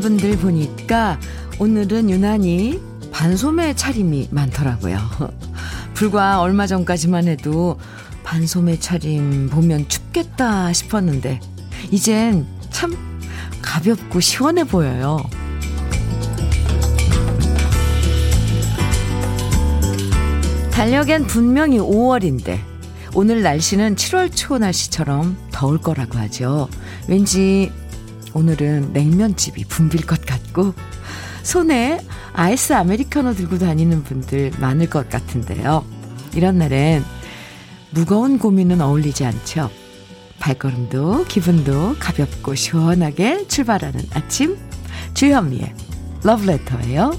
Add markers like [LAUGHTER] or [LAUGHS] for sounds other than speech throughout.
분들 보니까 오늘은 유난히 반소매 차림이 많더라고요. [LAUGHS] 불과 얼마 전까지만 해도 반소매 차림 보면 춥겠다 싶었는데, 이젠 참 가볍고 시원해 보여요. 달력엔 분명히 5월인데, 오늘 날씨는 7월 초 날씨처럼 더울 거라고 하죠. 왠지 오늘은 냉면집이 붐빌 것 같고, 손에 아이스 아메리카노 들고 다니는 분들 많을 것 같은데요. 이런 날엔 무거운 고민은 어울리지 않죠. 발걸음도 기분도 가볍고 시원하게 출발하는 아침 주현미의 러브레터예요.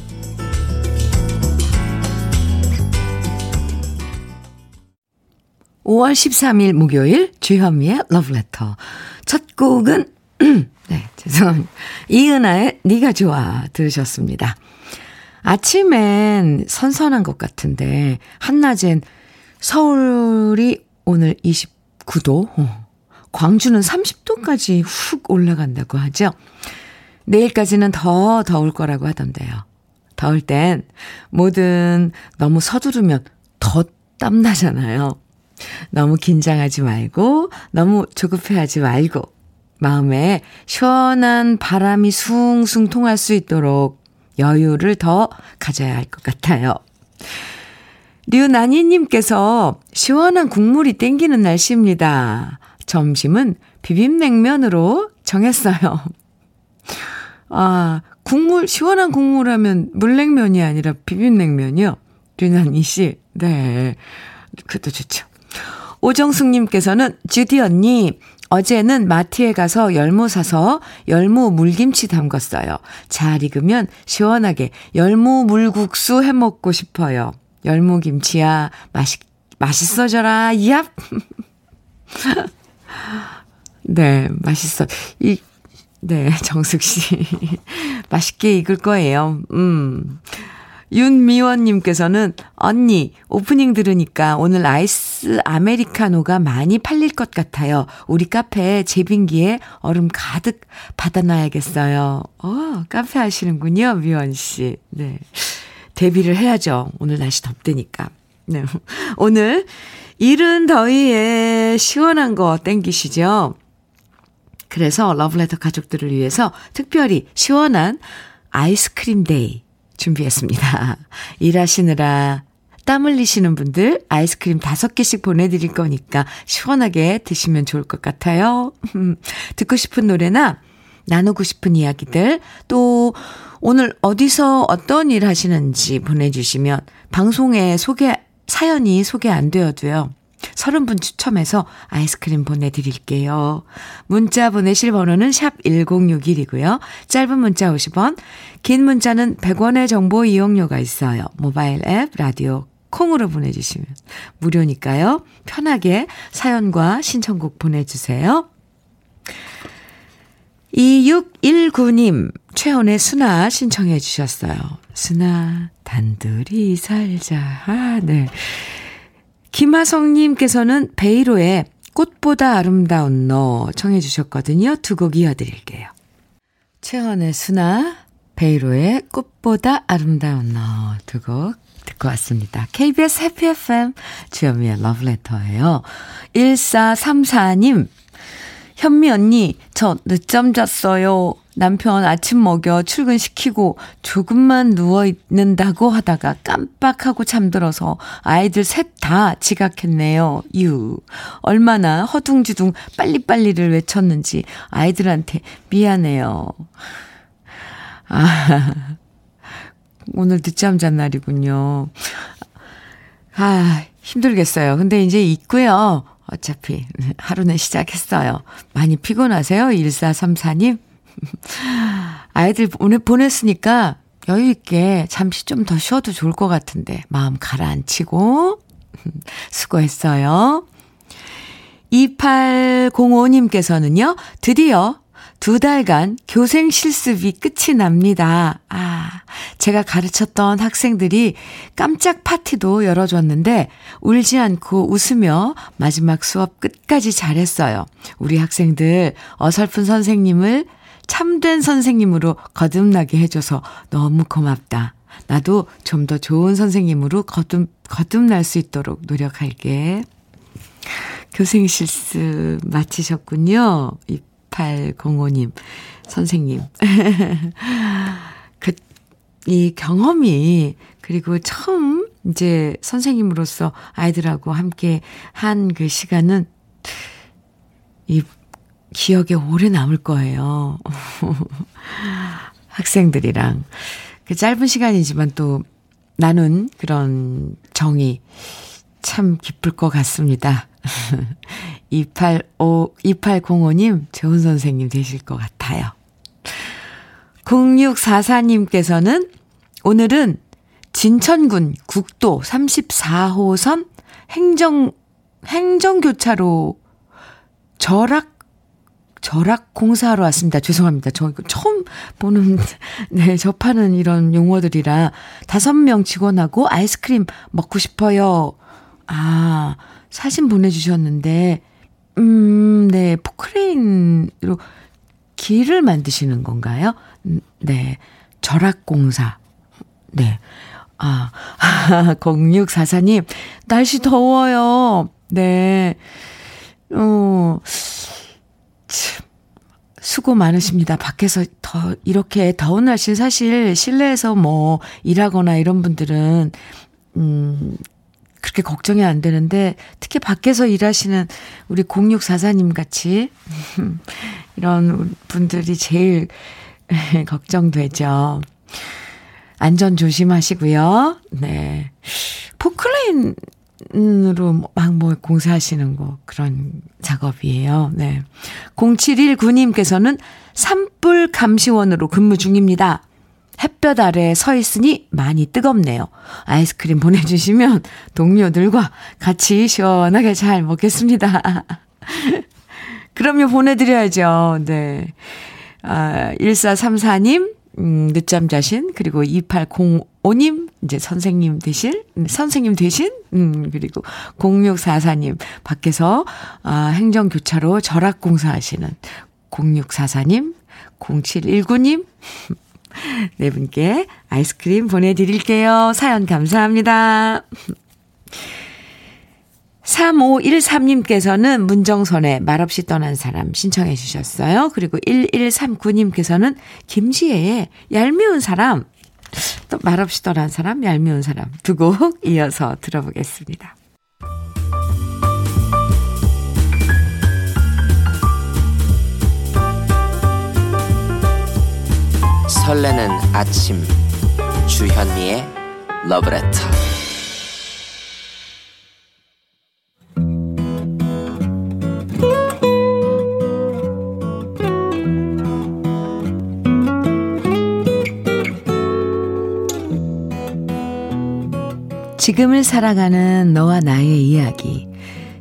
5월 13일 목요일 주현미의 러브레터 첫 곡은 [CLEARS THROAT] 네, 죄송합니다. 이은아의 네가 좋아 들으셨습니다. 아침엔 선선한 것 같은데 한낮엔 서울이 오늘 29도, 어, 광주는 30도까지 훅 올라간다고 하죠. 내일까지는 더 더울 거라고 하던데요. 더울 땐 뭐든 너무 서두르면 더 땀나잖아요. 너무 긴장하지 말고, 너무 조급해하지 말고, 마음에 시원한 바람이 숭숭 통할 수 있도록 여유를 더 가져야 할 것 같아요. 류나니님께서 시원한 국물이 땡기는 날씨입니다. 점심은 비빔냉면으로 정했어요. 아, 국물, 시원한 국물 하면 물냉면이 아니라 비빔냉면이요? 류나니 씨. 네. 그것도 좋죠. 오정숙님께서는 주디 언니, 어제는 마트에 가서 열무 사서 열무 물김치 담갔어요. 잘 익으면 시원하게 열무 물국수 해 먹고 싶어요. 열무 김치야 맛있 맛있어져라. 얍. [LAUGHS] 네, 맛있어. 이 네, 정숙 씨. [LAUGHS] 맛있게 익을 거예요. 음. 윤미원님께서는 언니 오프닝 들으니까 오늘 아이스 아메리카노가 많이 팔릴 것 같아요. 우리 카페 제빙기에 얼음 가득 받아놔야겠어요. 어, 카페 하시는군요, 미원 씨. 네. 데뷔를 해야죠. 오늘 날씨 덥대니까. 네. [LAUGHS] 오늘 이른 더위에 시원한 거 땡기시죠? 그래서 러브레터 가족들을 위해서 특별히 시원한 아이스크림 데이 준비했습니다. [LAUGHS] 일하시느라 땀 흘리시는 분들 아이스크림 다섯 개씩 보내드릴 거니까 시원하게 드시면 좋을 것 같아요. [LAUGHS] 듣고 싶은 노래나 나누고 싶은 이야기들 또 오늘 어디서 어떤 일 하시는지 보내주시면 방송에 소개, 사연이 소개 안 되어도요. 30분 추첨해서 아이스크림 보내드릴게요. 문자 보내실 번호는 샵 1061이고요. 짧은 문자 50원, 긴 문자는 100원의 정보 이용료가 있어요. 모바일 앱, 라디오, 콩으로 보내주시면 무료니까요. 편하게 사연과 신청곡 보내주세요. 2619님, 최원의 수나 신청해 주셨어요. 수나, 단둘이 살자. 아, 네. 김하성님께서는 베이로의 꽃보다 아름다운 너 청해 주셨거든요. 두 곡 이어드릴게요. 최원의 수나, 베이로의 꽃보다 아름다운 너 두 곡 듣고 왔습니다. KBS 해피 FM 주현미의 러브레터예요. 1434님, 현미 언니, 저 늦잠 잤어요. 남편 아침 먹여 출근시키고 조금만 누워있는다고 하다가 깜빡하고 잠들어서 아이들 셋 다 지각했네요. 유. 얼마나 허둥지둥 빨리빨리를 외쳤는지 아이들한테 미안해요. 아, 오늘 늦잠 잔 날이군요. 아, 힘들겠어요. 근데 이제 있고요. 어차피 하루는 시작했어요. 많이 피곤하세요? 1434님? [LAUGHS] 아이들 보내, 보냈으니까 여유있게 잠시 좀 더 쉬어도 좋을 것 같은데, 마음 가라앉히고, [LAUGHS] 수고했어요. 2805님께서는요, 드디어 두 달간 교생 실습이 끝이 납니다. 아, 제가 가르쳤던 학생들이 깜짝 파티도 열어줬는데 울지 않고 웃으며 마지막 수업 끝까지 잘했어요. 우리 학생들 어설픈 선생님을 참된 선생님으로 거듭나게 해줘서 너무 고맙다. 나도 좀 더 좋은 선생님으로 거듭, 거듭날 수 있도록 노력할게. 교생 실습 마치셨군요. 2805님, 선생님. [LAUGHS] 그, 이 경험이, 그리고 처음 이제 선생님으로서 아이들하고 함께 한 그 시간은 이 기억에 오래 남을 거예요. [LAUGHS] 학생들이랑. 그 짧은 시간이지만 또 나눈 그런 정이 참 기쁠 것 같습니다. 285, 2805님, 좋은 선생님 되실 것 같아요. 0644님께서는 오늘은 진천군 국도 34호선 행정, 행정교차로 절악 절약 공사하러 왔습니다. 죄송합니다. 저 처음 보는, [LAUGHS] 네, 접하는 이런 용어들이라 다섯 명 직원하고 아이스크림 먹고 싶어요. 아, 사진 보내주셨는데, 음, 네, 포크레인으로 길을 만드시는 건가요? 음, 네, 절약 공사. 네. 아, [LAUGHS] 0644님, 날씨 더워요. 네. 어, 참, 수고 많으십니다. 밖에서 더, 이렇게 더운 날씨 사실 실내에서 뭐 일하거나 이런 분들은, 음, 그렇게 걱정이 안 되는데, 특히 밖에서 일하시는 우리 0644님 같이, [LAUGHS] 이런 분들이 제일 [LAUGHS] 걱정되죠. 안전 조심하시고요. 네. 포클레인으로 막 뭐 공사하시는 거 그런 작업이에요. 네. 0719님께서는 산불 감시원으로 근무 중입니다. 햇볕 아래 서 있으니 많이 뜨겁네요. 아이스크림 보내주시면 동료들과 같이 시원하게 잘 먹겠습니다. [LAUGHS] 그럼요, 보내드려야죠. 네. 아, 1434님, 음, 늦잠 자신, 그리고 2805님, 이제 선생님 되실, 음, 선생님 되신, 음, 그리고 0644님, 밖에서, 아, 행정교차로 절약공사 하시는 0644님, 0719님, [LAUGHS] 네 분께 아이스크림 보내드릴게요. 사연 감사합니다. 3513님께서는 문정선의 말없이 떠난 사람 신청해 주셨어요. 그리고 1139님께서는 김지혜의 얄미운 사람, 또 말없이 떠난 사람, 얄미운 사람 두 곡 [LAUGHS] 이어서 들어보겠습니다. 설레는 아침 주현미의 러브레터 지금을 살아가는 너와 나의 이야기.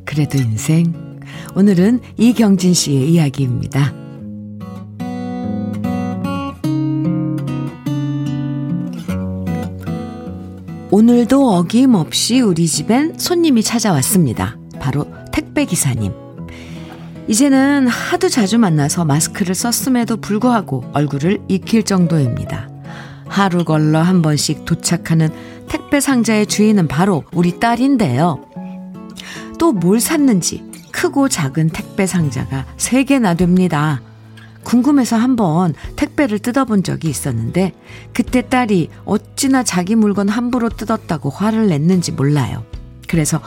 그래도 인생. 오늘은 이경진 씨의 이야기입니다. 오늘도 어김없이 우리 집엔 손님이 찾아왔습니다. 바로 택배기사님. 이제는 하도 자주 만나서 마스크를 썼음에도 불구하고 얼굴을 익힐 정도입니다. 하루 걸러 한 번씩 도착하는 택배 상자의 주인은 바로 우리 딸인데요. 또 뭘 샀는지 크고 작은 택배 상자가 3개나 됩니다. 궁금해서 한번 택배를 뜯어본 적이 있었는데 그때 딸이 어찌나 자기 물건 함부로 뜯었다고 화를 냈는지 몰라요. 그래서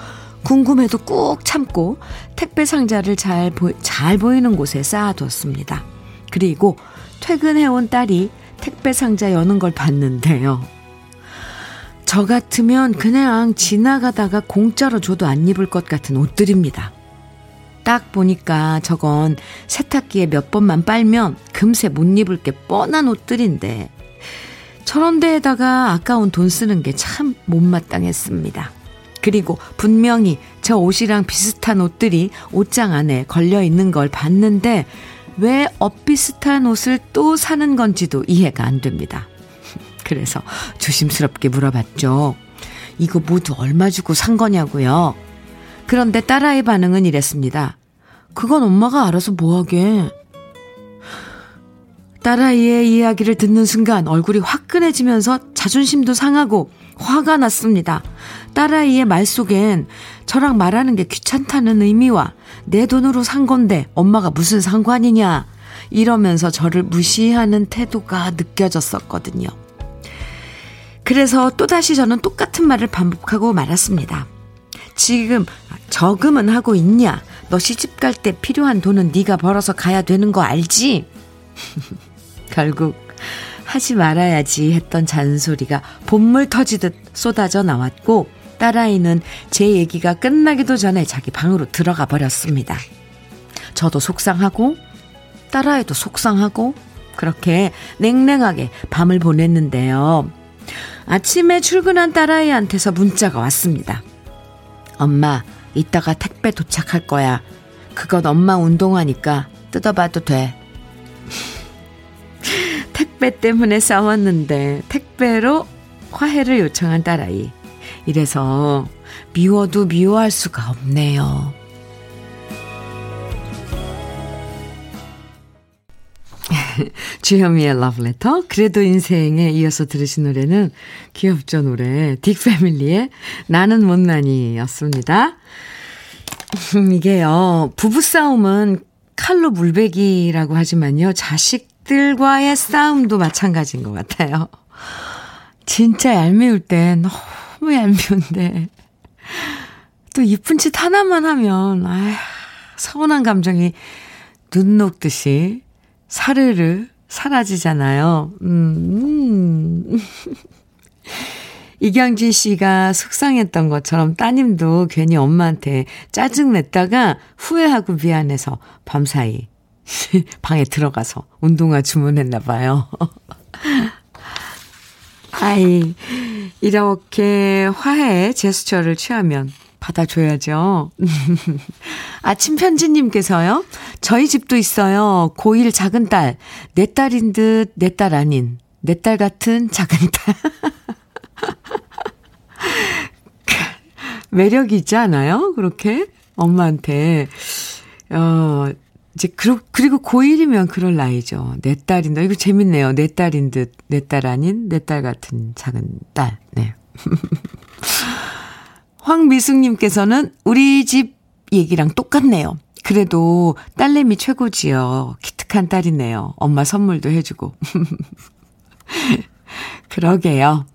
궁금해도 꾹 참고 택배 상자를 잘, 보, 잘 보이는 곳에 쌓아뒀습니다. 그리고 퇴근해온 딸이 택배 상자 여는 걸 봤는데요. 저 같으면 그냥 지나가다가 공짜로 줘도 안 입을 것 같은 옷들입니다. 딱 보니까 저건 세탁기에 몇 번만 빨면 금세 못 입을 게 뻔한 옷들인데 저런 데에다가 아까운 돈 쓰는 게 참 못마땅했습니다. 그리고 분명히 저 옷이랑 비슷한 옷들이 옷장 안에 걸려 있는 걸 봤는데 왜 엇비슷한 옷을 또 사는 건지도 이해가 안 됩니다. 그래서 조심스럽게 물어봤죠. 이거 모두 얼마 주고 산 거냐고요. 그런데 딸아이 반응은 이랬습니다. 그건 엄마가 알아서 뭐하게. 딸아이의 이야기를 듣는 순간 얼굴이 화끈해지면서 자존심도 상하고 화가 났습니다. 딸아이의 말 속엔 저랑 말하는 게 귀찮다는 의미와 내 돈으로 산 건데 엄마가 무슨 상관이냐 이러면서 저를 무시하는 태도가 느껴졌었거든요. 그래서 또다시 저는 똑같은 말을 반복하고 말았습니다. 지금 저금은 하고 있냐? 너 시집 갈 때 필요한 돈은 네가 벌어서 가야 되는 거 알지? [LAUGHS] 결국 하지 말아야지 했던 잔소리가 본물 터지듯 쏟아져 나왔고 딸아이는 제 얘기가 끝나기도 전에 자기 방으로 들어가 버렸습니다. 저도 속상하고 딸아이도 속상하고 그렇게 냉랭하게 밤을 보냈는데요. 아침에 출근한 딸아이한테서 문자가 왔습니다. 엄마, 이따가 택배 도착할 거야. 그건 엄마 운동하니까 뜯어봐도 돼. [LAUGHS] 택배 때문에 싸웠는데 택배로 화해를 요청한 딸아이. 이래서 미워도 미워할 수가 없네요. [LAUGHS] 주현미의 러브레터 그래도 인생에 이어서 들으신 노래는 귀엽죠 노래 딕패밀리의 나는 못난이였습니다. 이게요 부부싸움은 칼로 물베기라고 하지만요 자식들과의 싸움도 마찬가지인 것 같아요. 진짜 얄미울 땐 너무 얄미운데 또 이쁜 짓 하나만 하면 아 서운한 감정이 눈 녹듯이 사르르 사라지잖아요. 음. 음. [LAUGHS] 이경진 씨가 속상했던 것처럼 따님도 괜히 엄마한테 짜증 냈다가 후회하고 미안해서 밤사이 [LAUGHS] 방에 들어가서 운동화 주문했나 봐요. [LAUGHS] 아이, 이렇게 화해 제스처를 취하면 받아줘야죠. [LAUGHS] 아침 편지님께서요. 저희 집도 있어요. 고1 작은 딸. 내 딸인 듯 내 딸 아닌. 내 딸 같은 작은 딸. [LAUGHS] 매력이 있지 않아요? 그렇게? 엄마한테. 어, 이제, 그리고 고1이면 그럴 나이죠. 내 딸인 듯. 이거 재밌네요. 내 딸인 듯, 내 딸 아닌, 내 딸 같은 작은 딸. 네. [LAUGHS] 황미숙님께서는 우리 집 얘기랑 똑같네요. 그래도 딸내미 최고지요. 기특한 딸이네요. 엄마 선물도 해주고. [LAUGHS] 그러게요.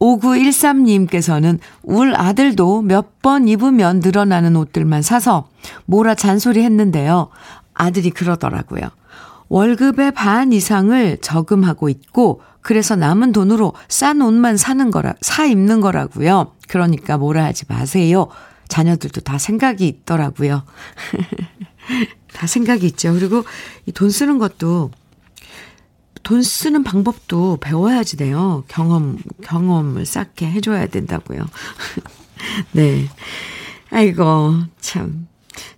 5913님께서는 울 아들도 몇 번 입으면 늘어나는 옷들만 사서 뭐라 잔소리 했는데요. 아들이 그러더라고요. 월급의 반 이상을 저금하고 있고 그래서 남은 돈으로 싼 옷만 사는 거라, 사 입는 거라고요. 그러니까 뭐라 하지 마세요. 자녀들도 다 생각이 있더라고요. [LAUGHS] 다 생각이 있죠. 그리고 이 돈 쓰는 것도 돈 쓰는 방법도 배워야지 돼요. 경험, 경험을 쌓게 해 줘야 된다고요. [LAUGHS] 네. 아이고, 참.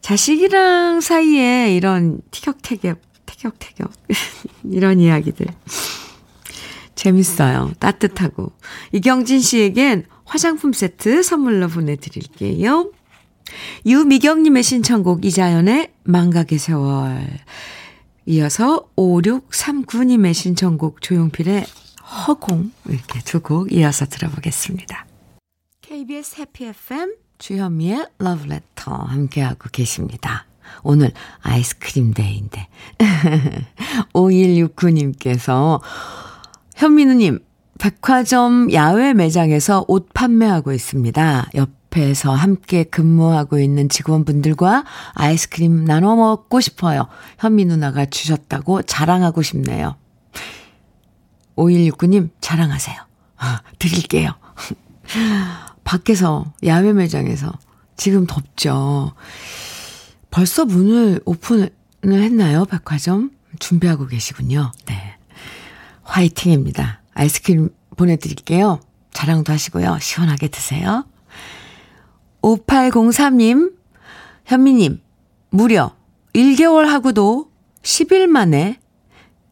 자식이랑 사이에 이런 티격태격, 티격태격, [LAUGHS] 이런 이야기들. 재밌어요. 따뜻하고. 이경진 씨에겐 화장품 세트 선물로 보내드릴게요. 유미경님의 신청곡 이자연의 망각의 세월. 이어서 5639님의 신청곡 조용필의 허공 이렇게 두 곡 이어서 들어보겠습니다. KBS 해피 FM 주현미의 러브레터 함께하고 계십니다. 오늘 아이스크림 데이인데 [LAUGHS] 5169님께서 현민우님, 백화점 야외 매장에서 옷 판매하고 있습니다. 옆에서 함께 근무하고 있는 직원분들과 아이스크림 나눠 먹고 싶어요. 현미 누나가 주셨다고 자랑하고 싶네요. 5169님, 자랑하세요. 아, 드릴게요. [LAUGHS] 밖에서, 야외 매장에서, 지금 덥죠. 벌써 문을 오픈을 했나요, 백화점? 준비하고 계시군요. 네. 화이팅입니다. 아이스크림 보내드릴게요. 자랑도 하시고요. 시원하게 드세요. 5803님, 현미님, 무려 1개월 하고도 10일 만에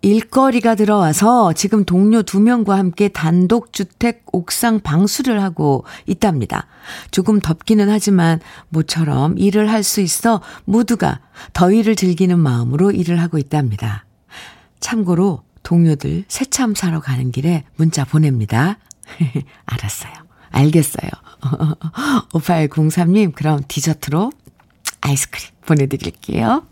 일거리가 들어와서 지금 동료 두 명과 함께 단독주택 옥상 방수를 하고 있답니다. 조금 덥기는 하지만 모처럼 일을 할 수 있어 모두가 더위를 즐기는 마음으로 일을 하고 있답니다. 참고로 동료들 새참 사러 가는 길에 문자 보냅니다. [LAUGHS] 알았어요. 알겠어요. [LAUGHS] 5803님, 그럼 디저트로 아이스크림 보내드릴게요.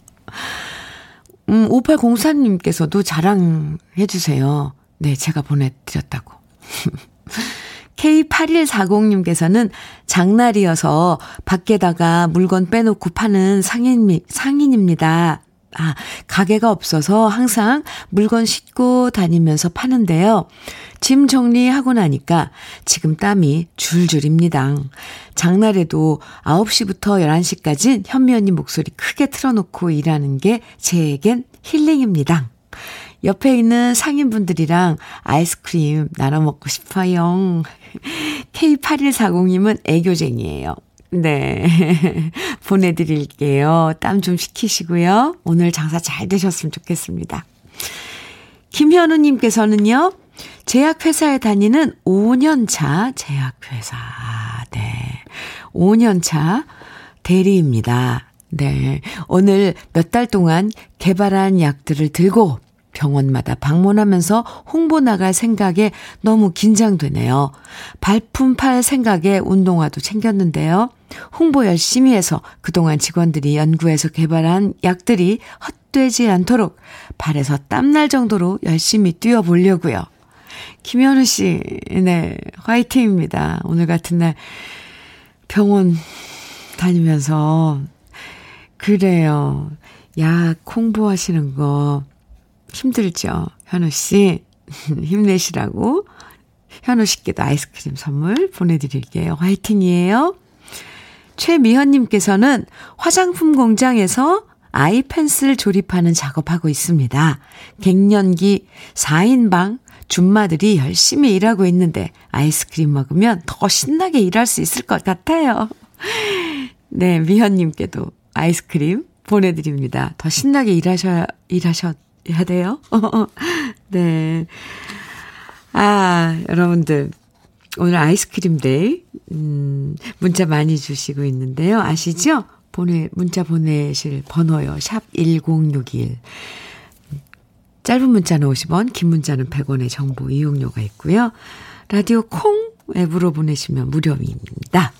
음, 5803님께서도 자랑해 주세요. 네, 제가 보내드렸다고. [LAUGHS] K8140님께서는 장날이어서 밖에다가 물건 빼놓고 파는 상인, 상인입니다. 아, 가게가 없어서 항상 물건 싣고 다니면서 파는데요. 짐 정리하고 나니까 지금 땀이 줄줄입니다. 장날에도 9시부터 11시까지 현미 언니 목소리 크게 틀어놓고 일하는 게 제겐 힐링입니다. 옆에 있는 상인분들이랑 아이스크림 나눠 먹고 싶어요. [LAUGHS] K8140님은 애교쟁이에요. 네. 보내드릴게요. 땀 좀 식히시고요. 오늘 장사 잘 되셨으면 좋겠습니다. 김현우님께서는요, 제약회사에 다니는 5년차 제약회사. 네. 5년차 대리입니다. 네. 오늘 몇 달 동안 개발한 약들을 들고 병원마다 방문하면서 홍보 나갈 생각에 너무 긴장되네요. 발품 팔 생각에 운동화도 챙겼는데요. 홍보 열심히 해서 그동안 직원들이 연구해서 개발한 약들이 헛되지 않도록 발에서 땀날 정도로 열심히 뛰어보려고요. 김현우 씨, 네, 화이팅입니다. 오늘 같은 날 병원 다니면서 그래요. 약 홍보하시는 거 힘들죠. 현우 씨, [LAUGHS] 힘내시라고. 현우 씨께도 아이스크림 선물 보내드릴게요. 화이팅이에요. 최미현님께서는 화장품 공장에서 아이 펜슬 조립하는 작업하고 있습니다. 갱년기 4인방 줌마들이 열심히 일하고 있는데 아이스크림 먹으면 더 신나게 일할 수 있을 것 같아요. 네, 미현님께도 아이스크림 보내드립니다. 더 신나게 일하셔야, 일하 셔야 돼요. [LAUGHS] 네. 아, 여러분들. 오늘 아이스크림 데이, 음, 문자 많이 주시고 있는데요. 아시죠? 보내, 문자 보내실 번호요. 샵 1061. 짧은 문자는 50원, 긴 문자는 100원의 정보 이용료가 있고요. 라디오 콩 앱으로 보내시면 무료입니다.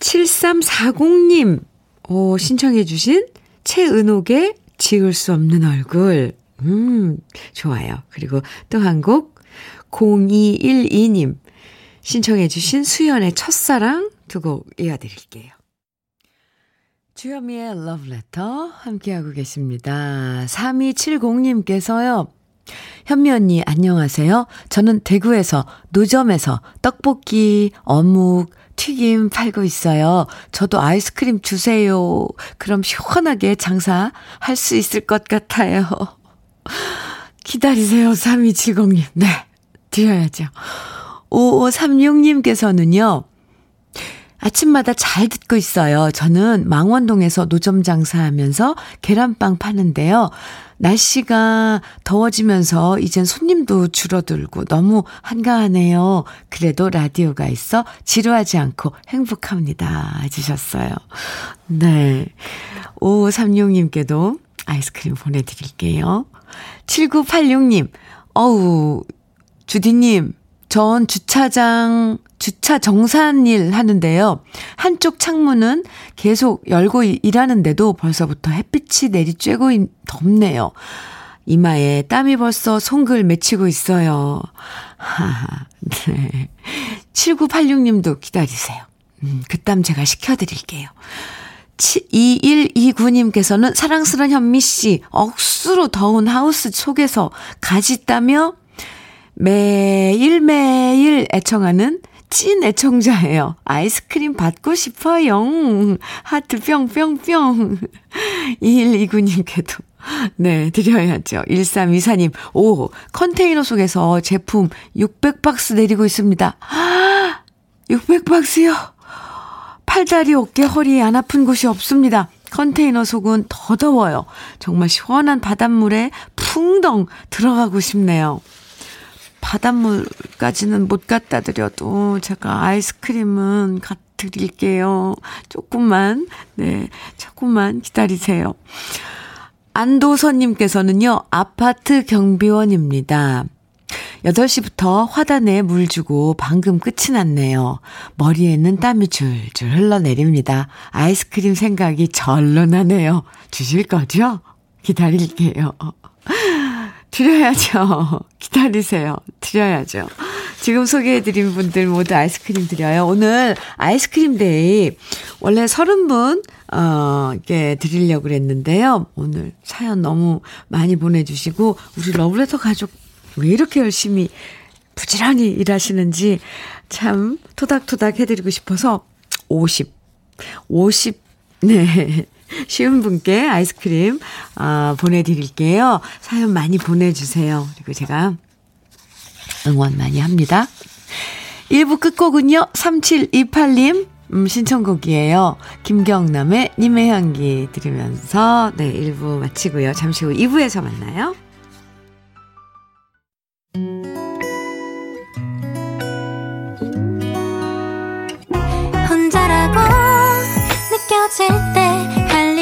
7340님, 오, 신청해 주신 최은옥의 지울 수 없는 얼굴. 음, 좋아요. 그리고 또 한 곡, 0212님, 신청해 주신 수연의 첫사랑 두 곡 이어드릴게요. 주현미의 러브레터 함께하고 계십니다. 3270님께서요. 현미 언니 안녕하세요. 저는 대구에서 노점에서 떡볶이, 어묵, 튀김 팔고 있어요. 저도 아이스크림 주세요. 그럼 시원하게 장사 할 수 있을 것 같아요. [LAUGHS] 기다리세요, 3270님. 네, 드려야죠. 5536님께서는요, 아침마다 잘 듣고 있어요. 저는 망원동에서 노점 장사하면서 계란빵 파는데요. 날씨가 더워지면서 이젠 손님도 줄어들고 너무 한가하네요. 그래도 라디오가 있어 지루하지 않고 행복합니다. 해주셨어요. 네. 5536님께도 아이스크림 보내드릴게요. 7986님, 어우, 주디님, 전 주차장, 주차 정산일 하는데요. 한쪽 창문은 계속 열고 일하는데도 벌써부터 햇빛이 내리쬐고 덥네요. 이마에 땀이 벌써 송글 맺히고 있어요. 하하, 네. 7986님도 기다리세요. 음, 그땀 제가 식혀드릴게요. 2129님께서는 사랑스런 현미씨, 억수로 더운 하우스 속에서 가지 따며 매일매일 애청하는 찐 애청자예요. 아이스크림 받고 싶어요. 하트 뿅뿅뿅. 2129님께도. 네, 드려야죠. 1324님, 오, 컨테이너 속에서 제품 600박스 내리고 있습니다. 600박스요? 팔다리, 어깨, 허리 안 아픈 곳이 없습니다. 컨테이너 속은 더 더워요. 정말 시원한 바닷물에 풍덩 들어가고 싶네요. 바닷물까지는 못 갖다 드려도 제가 아이스크림은 갖 드릴게요. 조금만, 네, 조금만 기다리세요. 안도선님께서는요, 아파트 경비원입니다. 8시부터 화단에 물 주고 방금 끝이 났네요. 머리에는 땀이 줄줄 흘러내립니다. 아이스크림 생각이 절로 나네요. 주실 거죠? 기다릴게요. 드려야죠. [LAUGHS] 기다리세요. 드려야죠. 지금 소개해드린 분들 모두 아이스크림 드려요. 오늘 아이스크림 데이, 원래 30분, 어, 이게 드리려고 그랬는데요. 오늘 사연 너무 많이 보내주시고, 우리 러브레터 가족 왜 이렇게 열심히 부지런히 일하시는지 참 토닥토닥 해드리고 싶어서 50, 50, 네. 쉬운 분께 아이스크림, 아, 보내드릴게요. 사연 많이 보내주세요. 그리고 제가 응원 많이 합니다. 1부 끝곡은요, 3728님, 음, 신청곡이에요. 김경남의 님의 향기 들으면서, 네, 1부 마치고요. 잠시 후 2부에서 만나요. 혼자라고 느껴질 때할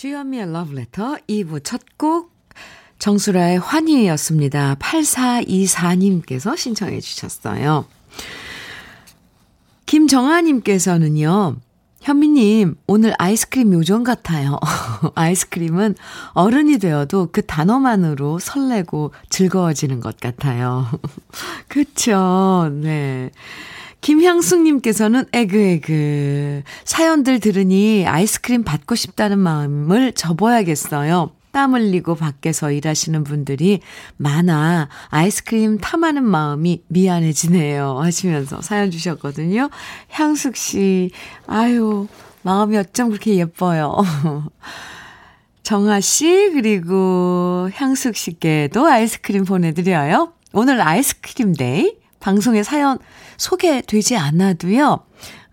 주현미의 Letter 2부 첫 곡 정수라의 환희였습니다. 8424님께서 신청해 주셨어요. 김정아님께서는요. 현미님, 오늘 아이스크림 요정 같아요. [LAUGHS] 아이스크림은 어른이 되어도 그 단어만으로 설레고 즐거워지는 것 같아요. [LAUGHS] 그쵸, 네. 김향숙님께서는 에그에그. 사연들 들으니 아이스크림 받고 싶다는 마음을 접어야겠어요. 땀 흘리고 밖에서 일하시는 분들이 많아 아이스크림 탐하는 마음이 미안해지네요. 하시면서 사연 주셨거든요. 향숙 씨, 아유, 마음이 어쩜 그렇게 예뻐요. [LAUGHS] 정아 씨, 그리고 향숙 씨께도 아이스크림 보내드려요. 오늘 아이스크림 데이. 방송에 사연 소개되지 않아도요,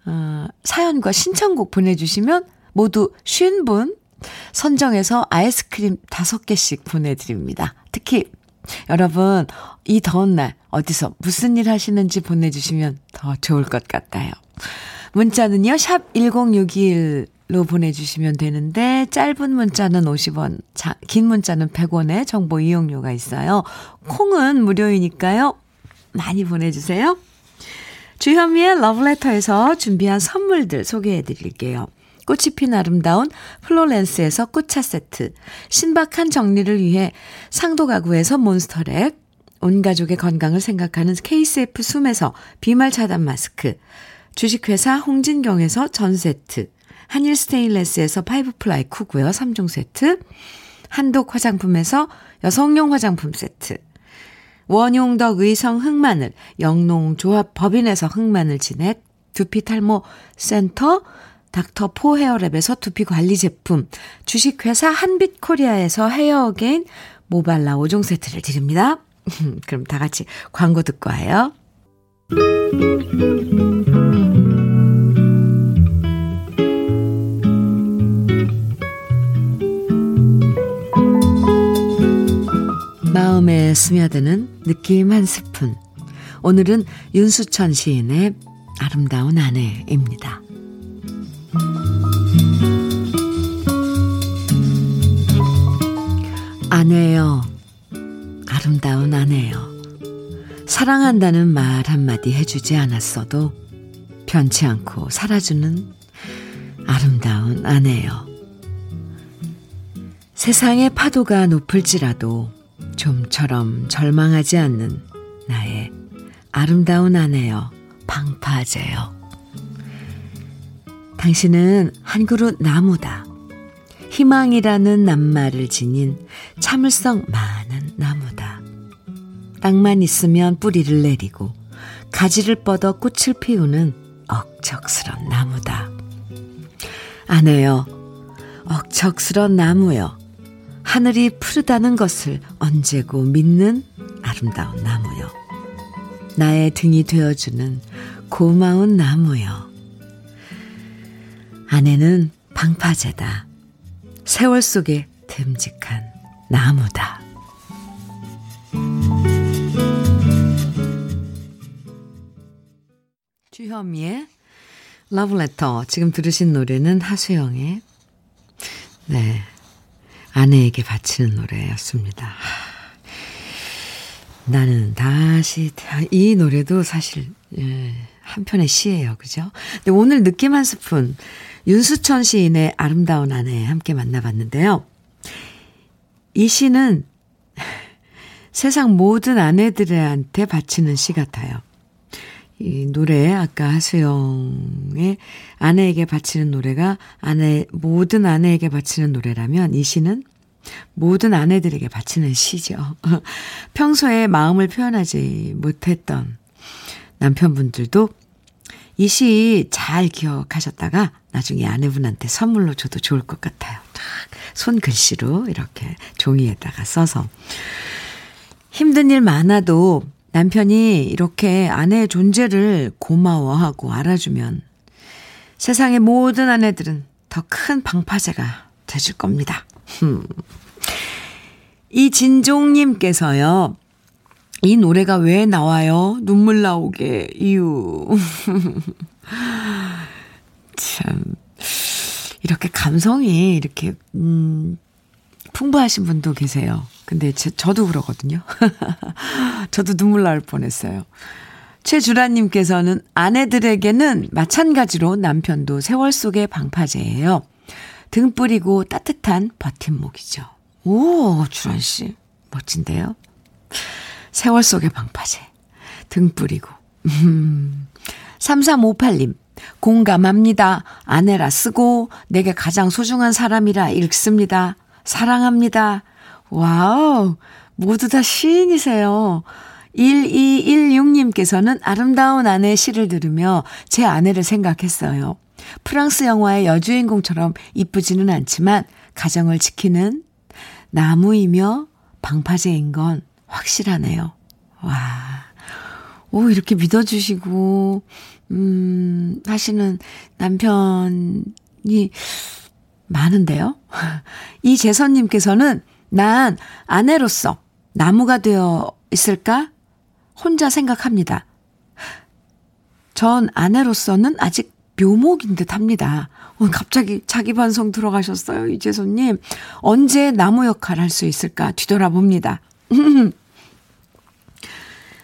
어, 사연과 신청곡 보내주시면 모두 50분 선정해서 아이스크림 5개씩 보내드립니다. 특히 여러분, 이 더운 날 어디서 무슨 일 하시는지 보내주시면 더 좋을 것 같아요. 문자는요, 샵 1061로 보내주시면 되는데, 짧은 문자는 50원, 자, 긴 문자는 100원의 정보 이용료가 있어요. 콩은 무료이니까요. 많이 보내주세요. 주현미의 러브레터에서 준비한 선물들 소개해 드릴게요. 꽃이 핀 아름다운 플로렌스에서 꽃차 세트, 신박한 정리를 위해 상도 가구에서 몬스터렉, 온 가족의 건강을 생각하는 KCF 숨에서 비말 차단 마스크, 주식회사 홍진경에서 전 세트, 한일 스테인레스에서 파이브 플라이 쿠고요 3종 세트, 한독 화장품에서 여성용 화장품 세트, 원용덕 의성 흑마늘, 영농조합 법인에서 흑마늘 진액, 두피 탈모 센터, 닥터 포 헤어랩에서 두피 관리 제품, 주식회사 한빛 코리아에서 헤어 어게인 모발라 5종 세트를 드립니다. [LAUGHS] 그럼 다 같이 광고 듣고 와요. 마음에 스며드는 느낌 한 스푼. 오늘은 윤수천 시인의 아름다운 아내입니다. 아내여, 아름다운 아내여. 사랑한다는 말 한마디 해주지 않았어도 변치 않고 살아주는 아름다운 아내여. 세상의 파도가 높을지라도 좀처럼 절망하지 않는 나의 아름다운 아내여, 방파제여. 당신은 한 그루 나무다. 희망이라는 낱말을 지닌 참을성 많은 나무다. 땅만 있으면 뿌리를 내리고 가지를 뻗어 꽃을 피우는 억척스런 나무다. 아내여, 억척스런 나무여. 하늘이 푸르다는 것을 언제고 믿는 아름다운 나무여. 나의 등이 되어주는 고마운 나무여. 아내는 방파제다. 세월 속에 듬직한 나무다. 주현미의 러브레터. 지금 들으신 노래는 하수영의 네. 아내에게 바치는 노래였습니다. 나는 다시 이 노래도 사실 예, 한편의 시예요. 그죠? 근데 오늘 느낌 한 스푼 윤수천 시인의 아름다운 아내 함께 만나봤는데요. 이 시는 [LAUGHS] 세상 모든 아내들한테 바치는 시 같아요. 이 노래, 아까 하수영의 아내에게 바치는 노래가 아내, 모든 아내에게 바치는 노래라면 이 시는 모든 아내들에게 바치는 시죠. [LAUGHS] 평소에 마음을 표현하지 못했던 남편분들도 이 시 잘 기억하셨다가 나중에 아내분한테 선물로 줘도 좋을 것 같아요. 손글씨로 이렇게 종이에다가 써서. 힘든 일 많아도 남편이 이렇게 아내의 존재를 고마워하고 알아주면 세상의 모든 아내들은 더 큰 방파제가 되실 겁니다. 이 진종님께서요, 이 노래가 왜 나와요? 눈물 나오게, 이유. [LAUGHS] 참, 이렇게 감성이 이렇게, 음, 풍부하신 분도 계세요. 근데 제, 저도 그러거든요. [LAUGHS] 저도 눈물 나올 뻔했어요. 최주라님께서는 아내들에게는 마찬가지로 남편도 세월 속의 방파제예요. 등 뿌리고 따뜻한 버팀목이죠. 오, 주란씨. 멋진데요? 세월 속의 방파제. 등 뿌리고. 음. 3358님. 공감합니다. 아내라 쓰고 내게 가장 소중한 사람이라 읽습니다. 사랑합니다. 와우. 모두 다 시인이세요. 1216님께서는 아름다운 아내의 시를 들으며 제 아내를 생각했어요. 프랑스 영화의 여주인공처럼 이쁘지는 않지만 가정을 지키는 나무이며 방파제인 건 확실하네요. 와. 오, 이렇게 믿어주시고, 음, 하시는 남편이 많은데요? [LAUGHS] 이재선님께서는 난 아내로서 나무가 되어 있을까? 혼자 생각합니다. 전 아내로서는 아직 묘목인 듯 합니다. 어, 갑자기 자기 반성 들어가셨어요, 이재선님. 언제 나무 역할 할 수 있을까 뒤돌아봅니다. [LAUGHS]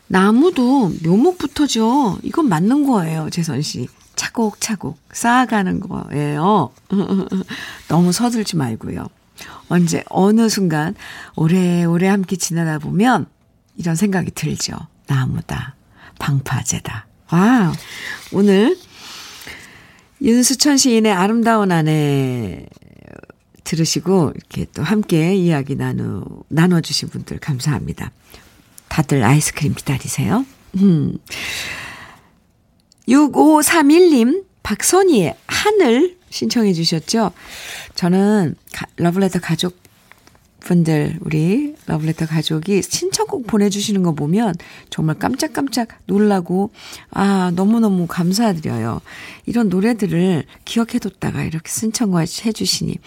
나무도 묘목부터죠. 이건 맞는 거예요, 재선 씨. 차곡차곡 쌓아가는 거예요. [LAUGHS] 너무 서둘지 말고요. 언제, 어느 순간, 오래오래 함께 지나다 보면 이런 생각이 들죠. 나무다. 방파제다. 와, 오늘 윤수천 시인의 아름다운 아내 들으시고 이렇게 또 함께 이야기 나누, 나눠주신 분들 감사합니다. 다들 아이스크림 기다리세요. 음. 6531님, 박선희의 하늘 신청해 주셨죠? 저는 가, 러블레터 가족 분들, 우리 러블레터 가족이 신청곡 보내주시는 거 보면 정말 깜짝깜짝 놀라고, 아, 너무너무 감사드려요. 이런 노래들을 기억해뒀다가 이렇게 신청해 주시니.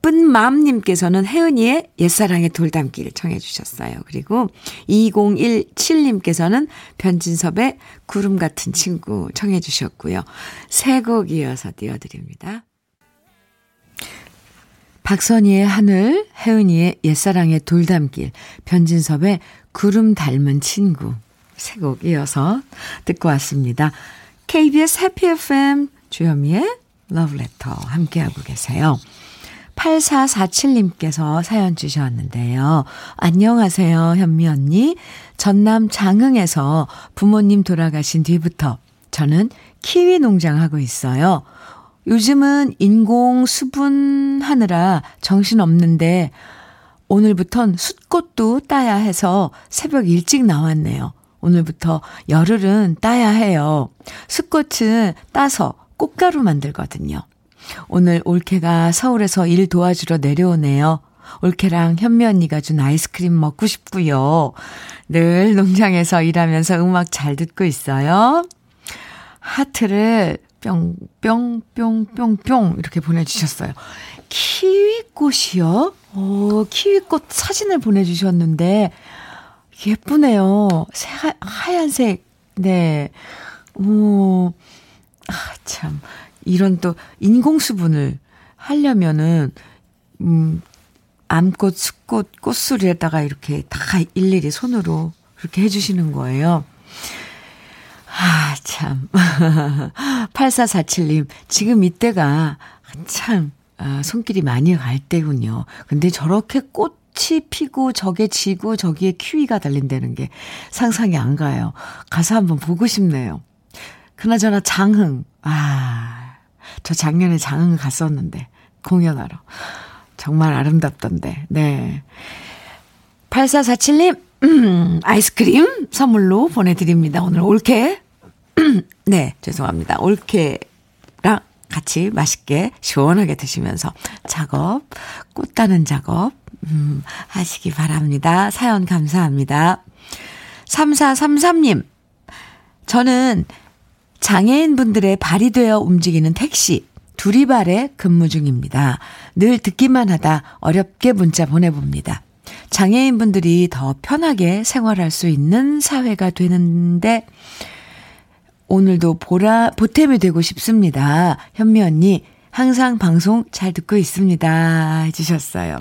기쁜 마음님께서는 혜은이의 옛사랑의 돌담길 청해 주셨어요. 그리고 2017님께서는 변진섭의 구름 같은 친구 청해 주셨고요. 세 곡 이어서 띄워드립니다. 박선희의 하늘, 혜은이의 옛사랑의 돌담길, 변진섭의 구름 닮은 친구. 세 곡 이어서 듣고 왔습니다. KBS 해피 FM 주현미의 러브레터 함께하고 계세요. 8447님께서 사연 주셨는데요. 안녕하세요, 현미 언니. 전남 장흥에서 부모님 돌아가신 뒤부터 저는 키위 농장하고 있어요. 요즘은 인공 수분하느라 정신없는데 오늘부턴 숯꽃도 따야 해서 새벽 일찍 나왔네요. 오늘부터 열흘은 따야 해요. 숯꽃은 따서 꽃가루 만들거든요. 오늘 올케가 서울에서 일 도와주러 내려오네요. 올케랑 현미 언니가 준 아이스크림 먹고 싶고요. 늘 농장에서 일하면서 음악 잘 듣고 있어요. 하트를 뿅뿅뿅뿅뿅 이렇게 보내주셨어요. 키위꽃이요? 오, 키위꽃 사진을 보내주셨는데 예쁘네요. 하, 하얀색. 네. 오, 아, 참. 이런 또 인공수분을 하려면은, 음, 암꽃, 숫꽃, 꽃술에다가 이렇게 다 일일이 손으로 그렇게 해주시는 거예요. 아, 참. [LAUGHS] 8447님, 지금 이때가 참, 아, 손길이 많이 갈 때군요. 근데 저렇게 꽃이 피고 저게 지고 저기에 키위가 달린다는 게 상상이 안 가요. 가서 한번 보고 싶네요. 그나저나 장흥. 아, 저 작년에 장흥 갔었는데, 공연하러. 정말 아름답던데, 네. 8447님, 음, 아이스크림 선물로 보내드립니다. 오늘 올케. [CLEARS THROAT] 네, 죄송합니다. 올케랑 같이 맛있게 시원하게 드시면서 작업, 꽃 따는 작업, 음, 하시기 바랍니다. 사연 감사합니다. 3433님, 저는 장애인 분들의 발이 되어 움직이는 택시, 두리발에 근무 중입니다. 늘 듣기만 하다 어렵게 문자 보내봅니다. 장애인분들이 더 편하게 생활할 수 있는 사회가 되는데, 오늘도 보라, 보탬이 되고 싶습니다. 현미 언니, 항상 방송 잘 듣고 있습니다. 해주셨어요.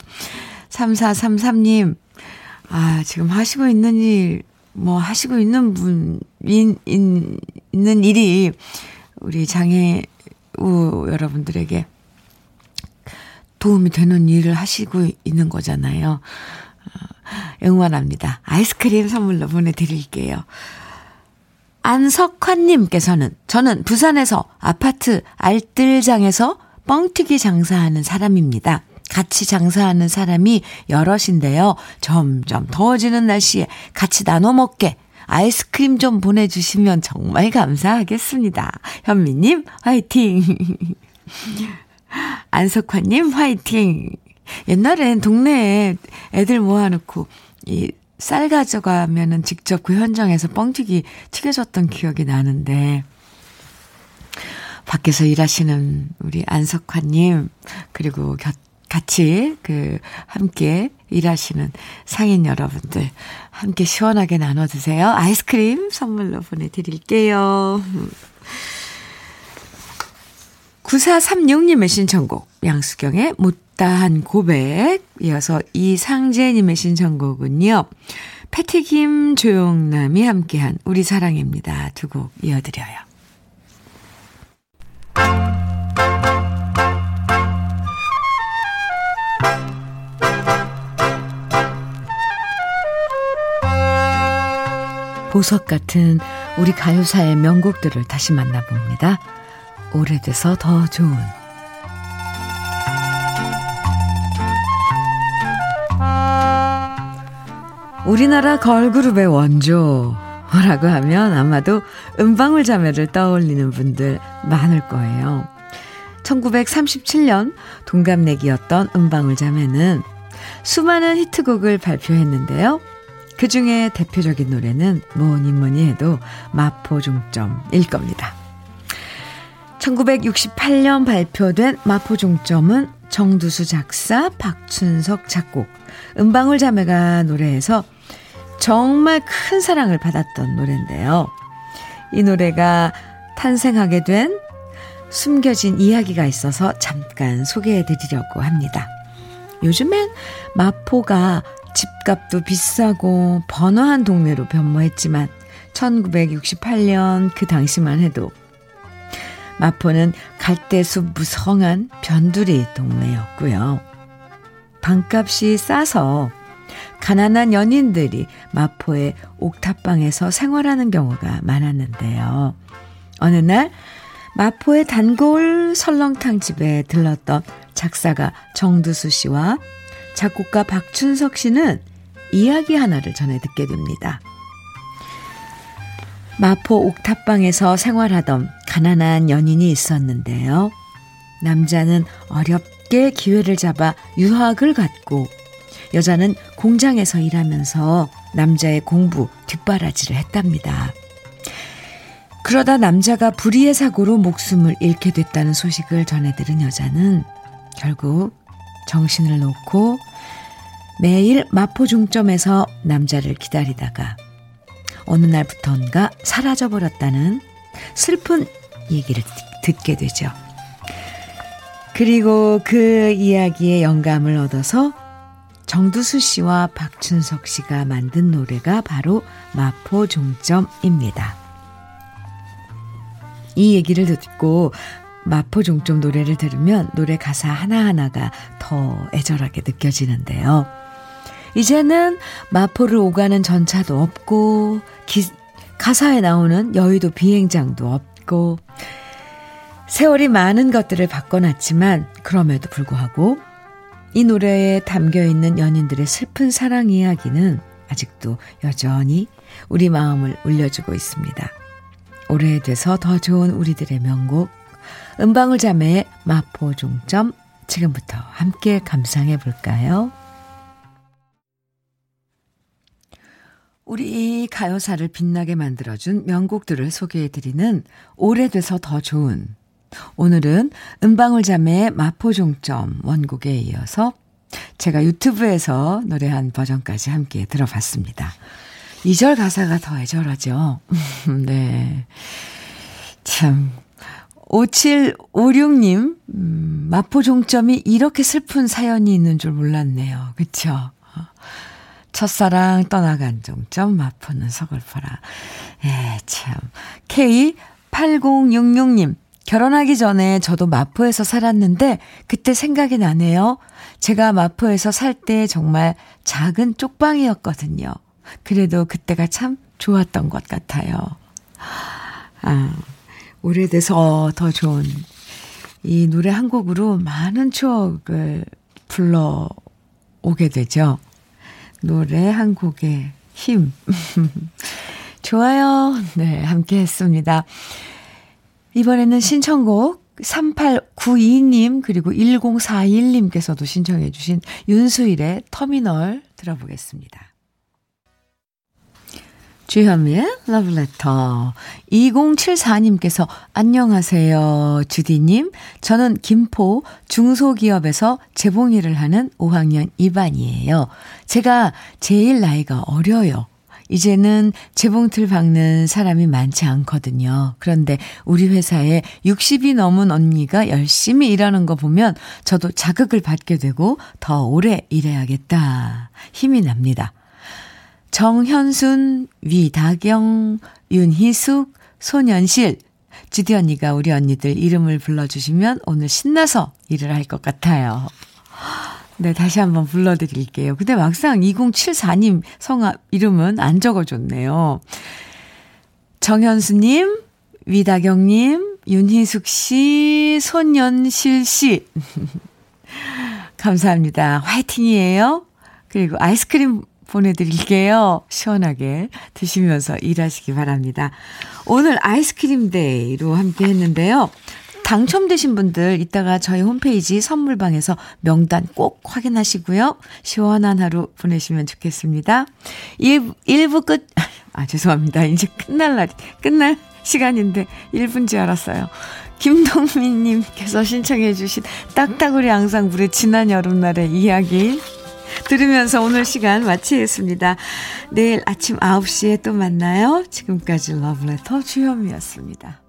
3433님, 아, 지금 하시고 있는 일, 뭐, 하시고 있는 분, 인, 인, 있는 일이 우리 장애, 우 여러분들에게 도움이 되는 일을 하시고 있는 거잖아요. 응원합니다. 아이스크림 선물로 보내드릴게요. 안석환님께서는 저는 부산에서 아파트 알뜰장에서 뻥튀기 장사하는 사람입니다. 같이 장사하는 사람이 여럿인데요. 점점 더워지는 날씨에 같이 나눠 먹게 아이스크림 좀 보내주시면 정말 감사하겠습니다. 현미님, 화이팅! [LAUGHS] 안석환님, 화이팅! 옛날엔 동네에 애들 모아놓고 이 쌀 가져가면은 직접 그 현장에서 뻥튀기 튀겨줬던 기억이 나는데 밖에서 일하시는 우리 안석환님 그리고 곁, 같이 그 함께 일하시는 상인 여러분들 함께 시원하게 나눠 드세요. 아이스크림 선물로 보내 드릴게요. 9436님의 신청곡 양수경의 못다한 고백 이어서 이상재님의 신청곡은요. 패티김 조용남이 함께한 우리 사랑입니다. 두 곡 이어드려요. 보석 같은 우리 가요사의 명곡들을 다시 만나봅니다. 오래돼서 더 좋은 우리나라 걸그룹의 원조라고 하면 아마도 은방울 자매를 떠올리는 분들 많을 거예요. 1937년 동갑내기였던 은방울 자매는 수많은 히트곡을 발표했는데요. 그 중에 대표적인 노래는 뭐니 뭐니 해도 마포종점일 겁니다. 1968년 발표된 마포종점은 정두수 작사, 박춘석 작곡, 은방울 자매가 노래해서 정말 큰 사랑을 받았던 노래인데요. 이 노래가 탄생하게 된 숨겨진 이야기가 있어서 잠깐 소개해 드리려고 합니다. 요즘엔 마포가 집값도 비싸고 번화한 동네로 변모했지만 1968년 그 당시만 해도 마포는 갈대숲 무성한 변두리 동네였고요. 방값이 싸서 가난한 연인들이 마포의 옥탑방에서 생활하는 경우가 많았는데요. 어느 날 마포의 단골 설렁탕 집에 들렀던 작사가 정두수 씨와 작곡가 박춘석 씨는 이야기 하나를 전해 듣게 됩니다. 마포 옥탑방에서 생활하던 가난한 연인이 있었는데요. 남자는 어렵게 기회를 잡아 유학을 갔고 여자는 공장에서 일하면서 남자의 공부 뒷바라지를 했답니다. 그러다 남자가 불의의 사고로 목숨을 잃게 됐다는 소식을 전해 들은 여자는 결국 정신을 놓고 매일 마포 중점에서 남자를 기다리다가 어느 날부턴가 사라져버렸다는 슬픈 얘기를 듣게 되죠. 그리고 그 이야기에 영감을 얻어서 정두수 씨와 박춘석 씨가 만든 노래가 바로 마포 종점입니다. 이 얘기를 듣고 마포 종점 노래를 들으면 노래 가사 하나하나가 더 애절하게 느껴지는데요. 이제는 마포를 오가는 전차도 없고, 기, 가사에 나오는 여의도 비행장도 없고, 세월이 많은 것들을 바꿔놨지만, 그럼에도 불구하고, 이 노래에 담겨 있는 연인들의 슬픈 사랑 이야기는 아직도 여전히 우리 마음을 울려주고 있습니다. 오래돼서 더 좋은 우리들의 명곡, 은방울 자매의 마포 종점, 지금부터 함께 감상해 볼까요? 우리 가요사를 빛나게 만들어준 명곡들을 소개해드리는 오래돼서 더 좋은 오늘은 은방울 자매의 마포종점 원곡에 이어서 제가 유튜브에서 노래한 버전까지 함께 들어봤습니다. 2절 가사가 더 애절하죠. [LAUGHS] 네. 참. 5756님, 음, 마포 종점이 이렇게 슬픈 사연이 있는 줄 몰랐네요. 그쵸? 첫사랑 떠나간 종점, 마포는 서글퍼라. 예, 참. K8066님, 결혼하기 전에 저도 마포에서 살았는데 그때 생각이 나네요. 제가 마포에서 살 때 정말 작은 쪽방이었거든요. 그래도 그때가 참 좋았던 것 같아요. 아, 오래돼서 더 좋은 이 노래 한 곡으로 많은 추억을 불러 오게 되죠. 노래 한 곡의 힘. [LAUGHS] 좋아요. 네, 함께 했습니다. 이번에는 신청곡 3892님 그리고 1041님께서도 신청해 주신 윤수일의 터미널 들어보겠습니다. 주현미의 러브레터 2074님께서 안녕하세요 주디님 저는 김포 중소기업에서 재봉 일을 하는 5학년 2반이에요 제가 제일 나이가 어려요 이제는 재봉틀 박는 사람이 많지 않거든요. 그런데 우리 회사에 60이 넘은 언니가 열심히 일하는 거 보면 저도 자극을 받게 되고 더 오래 일해야겠다. 힘이 납니다. 정현순, 위다경, 윤희숙, 손연실, 지디 언니가 우리 언니들 이름을 불러주시면 오늘 신나서 일을 할 것 같아요. 네, 다시 한번 불러드릴게요. 근데 막상 2074님 성함, 이름은 안 적어줬네요. 정현수님, 위다경님, 윤희숙 씨, 손연실 씨. [LAUGHS] 감사합니다. 화이팅이에요. 그리고 아이스크림 보내드릴게요. 시원하게 드시면서 일하시기 바랍니다. 오늘 아이스크림 데이로 함께 했는데요. 당첨되신 분들 이따가 저희 홈페이지 선물방에서 명단 꼭 확인하시고요. 시원한 하루 보내시면 좋겠습니다. 1, 1부 끝, [LAUGHS] 아, 죄송합니다. 이제 끝날 날, 끝날 시간인데 1분지 알았어요. 김동민님께서 신청해주신 딱따구리 앙상블의 지난 여름날의 이야기 들으면서 오늘 시간 마치겠습니다. 내일 아침 9시에 또 만나요. 지금까지 러브레터 주현미였습니다.